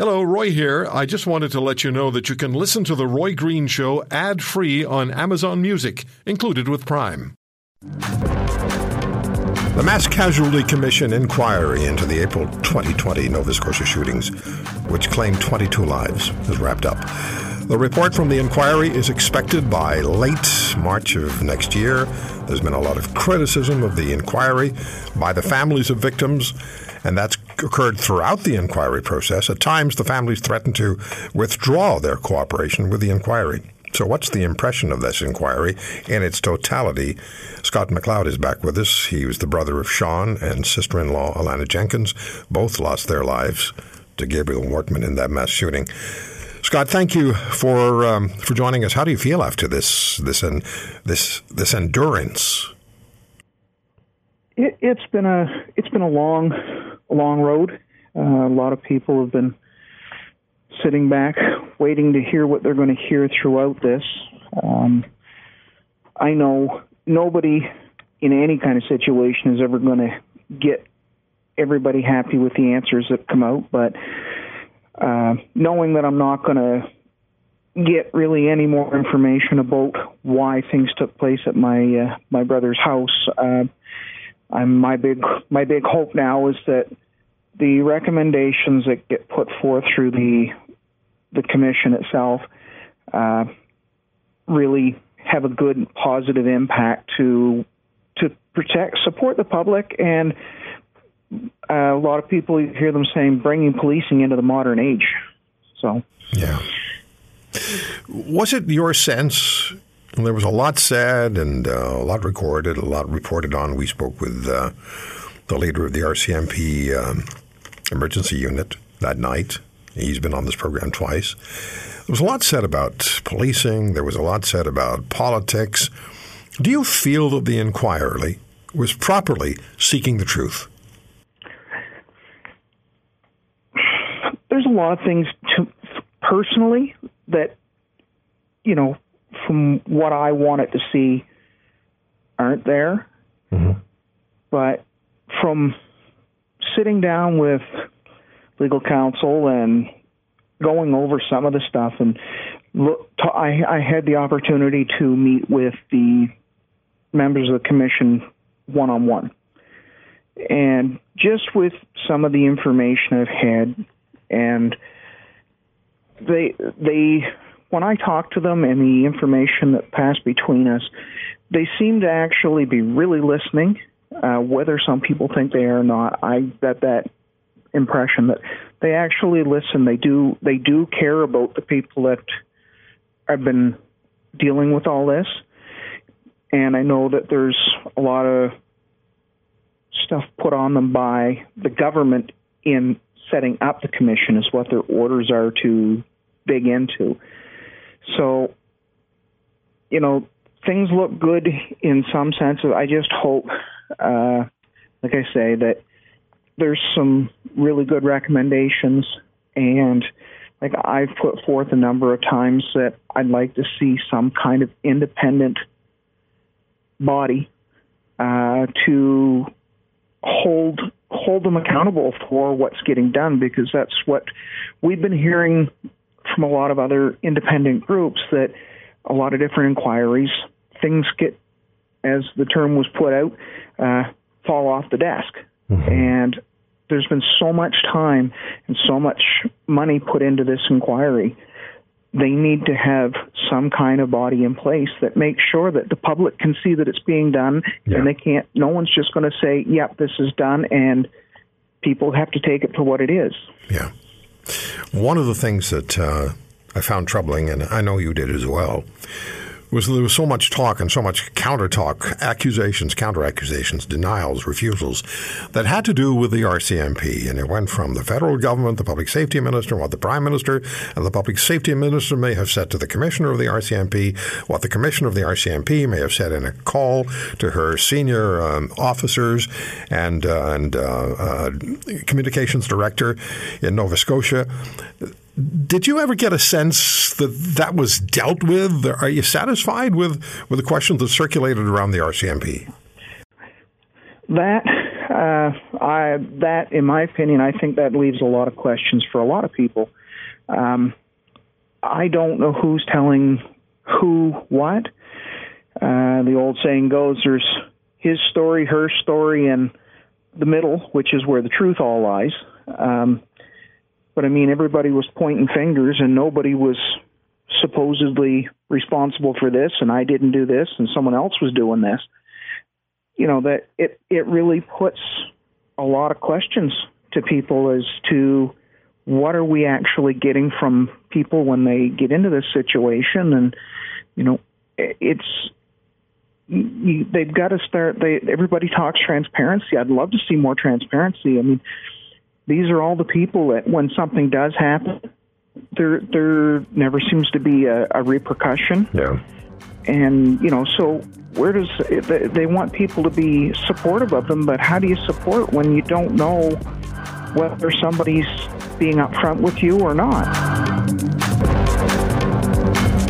Hello, Roy here. I just wanted to let you know that you can listen to The Roy Green Show ad free on Amazon Music, included with Prime. The Mass Casualty Commission inquiry into the April 2020 Nova Scotia shootings, which claimed 22 lives, is wrapped up. The report from the inquiry is expected by late March of next year. There's been a lot of criticism of the inquiry by the families of victims and that's occurred throughout the inquiry process. At times, the families threatened to withdraw their cooperation with the inquiry. So, what's the impression of this inquiry in its totality? Scott McLeod is back with us. He was the brother of Sean and sister in law Alanna Jenkins. Both lost their lives to Gabriel Wortman in that mass shooting. Scott, thank you for um, for joining us. How do you feel after this this and this this endurance? It, has been a it's been a long long road. Uh, a lot of people have been sitting back, waiting to hear what they're going to hear throughout this. Um, I know nobody in any kind of situation is ever going to get everybody happy with the answers that come out, but uh, knowing that I'm not going to get really any more information about why things took place at my uh, my brother's house, uh, I'm my big my big hope now is that the recommendations that get put forth through the the commission itself uh, really have a good positive impact to to protect support the public and uh, a lot of people hear them saying bringing policing into the modern age. So. Yeah. Was it your sense there was a lot said and uh, a lot recorded, a lot reported on. We spoke with uh, the leader of the RCMP um, emergency unit that night. He's been on this program twice. There was a lot said about policing. There was a lot said about politics. Do you feel that the inquiry was properly seeking the truth? There's a lot of things to, personally that you know from what I wanted to see aren't there. Mm-hmm. But from sitting down with legal counsel and going over some of the stuff and look, I, I had the opportunity to meet with the members of the commission one on one. And just with some of the information I've had and they they when I talked to them and the information that passed between us, they seem to actually be really listening. Uh, whether some people think they are or not, I get that impression that they actually listen. They do. They do care about the people that have been dealing with all this. And I know that there's a lot of stuff put on them by the government in setting up the commission, is what their orders are to dig into. So, you know, things look good in some sense. I just hope, uh, like I say, that there's some really good recommendations and like I've put forth a number of times that I'd like to see some kind of independent body uh, to hold hold them accountable for what's getting done because that's what we've been hearing from a lot of other independent groups that a lot of different inquiries, things get, as the term was put out, uh, fall off the desk. Mm-hmm. And there's been so much time and so much money put into this inquiry. They need to have some kind of body in place that makes sure that the public can see that it's being done yeah. and they can't, no one's just going to say, yep, this is done, and people have to take it for what it is. Yeah. One of the things that uh, I found troubling, and I know you did as well, was there was so much talk and so much counter talk, accusations, counter accusations, denials, refusals that had to do with the RCMP. And it went from the federal government, the public safety minister, what the prime minister and the public safety minister may have said to the commissioner of the RCMP, what the commissioner of the RCMP may have said in a call to her senior um, officers and, uh, and uh, uh, communications director in Nova Scotia. Did you ever get a sense that that was dealt with? Are you satisfied with, with the questions that circulated around the RCMP? That uh, I that, in my opinion, I think that leaves a lot of questions for a lot of people. Um, I don't know who's telling who what. Uh, the old saying goes, "There's his story, her story, and the middle, which is where the truth all lies." Um, but I mean, everybody was pointing fingers, and nobody was supposedly responsible for this, and I didn't do this, and someone else was doing this. You know that it it really puts a lot of questions to people as to what are we actually getting from people when they get into this situation. And you know it's you, they've got to start they everybody talks transparency. I'd love to see more transparency. I mean these are all the people that when something does happen there there never seems to be a, a repercussion yeah and you know so where does they want people to be supportive of them, but how do you support when you don't know whether somebody's being upfront with you or not?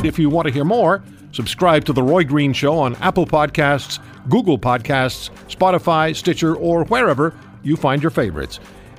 If you want to hear more, subscribe to The Roy Green Show on Apple Podcasts, Google Podcasts, Spotify, Stitcher, or wherever you find your favorites.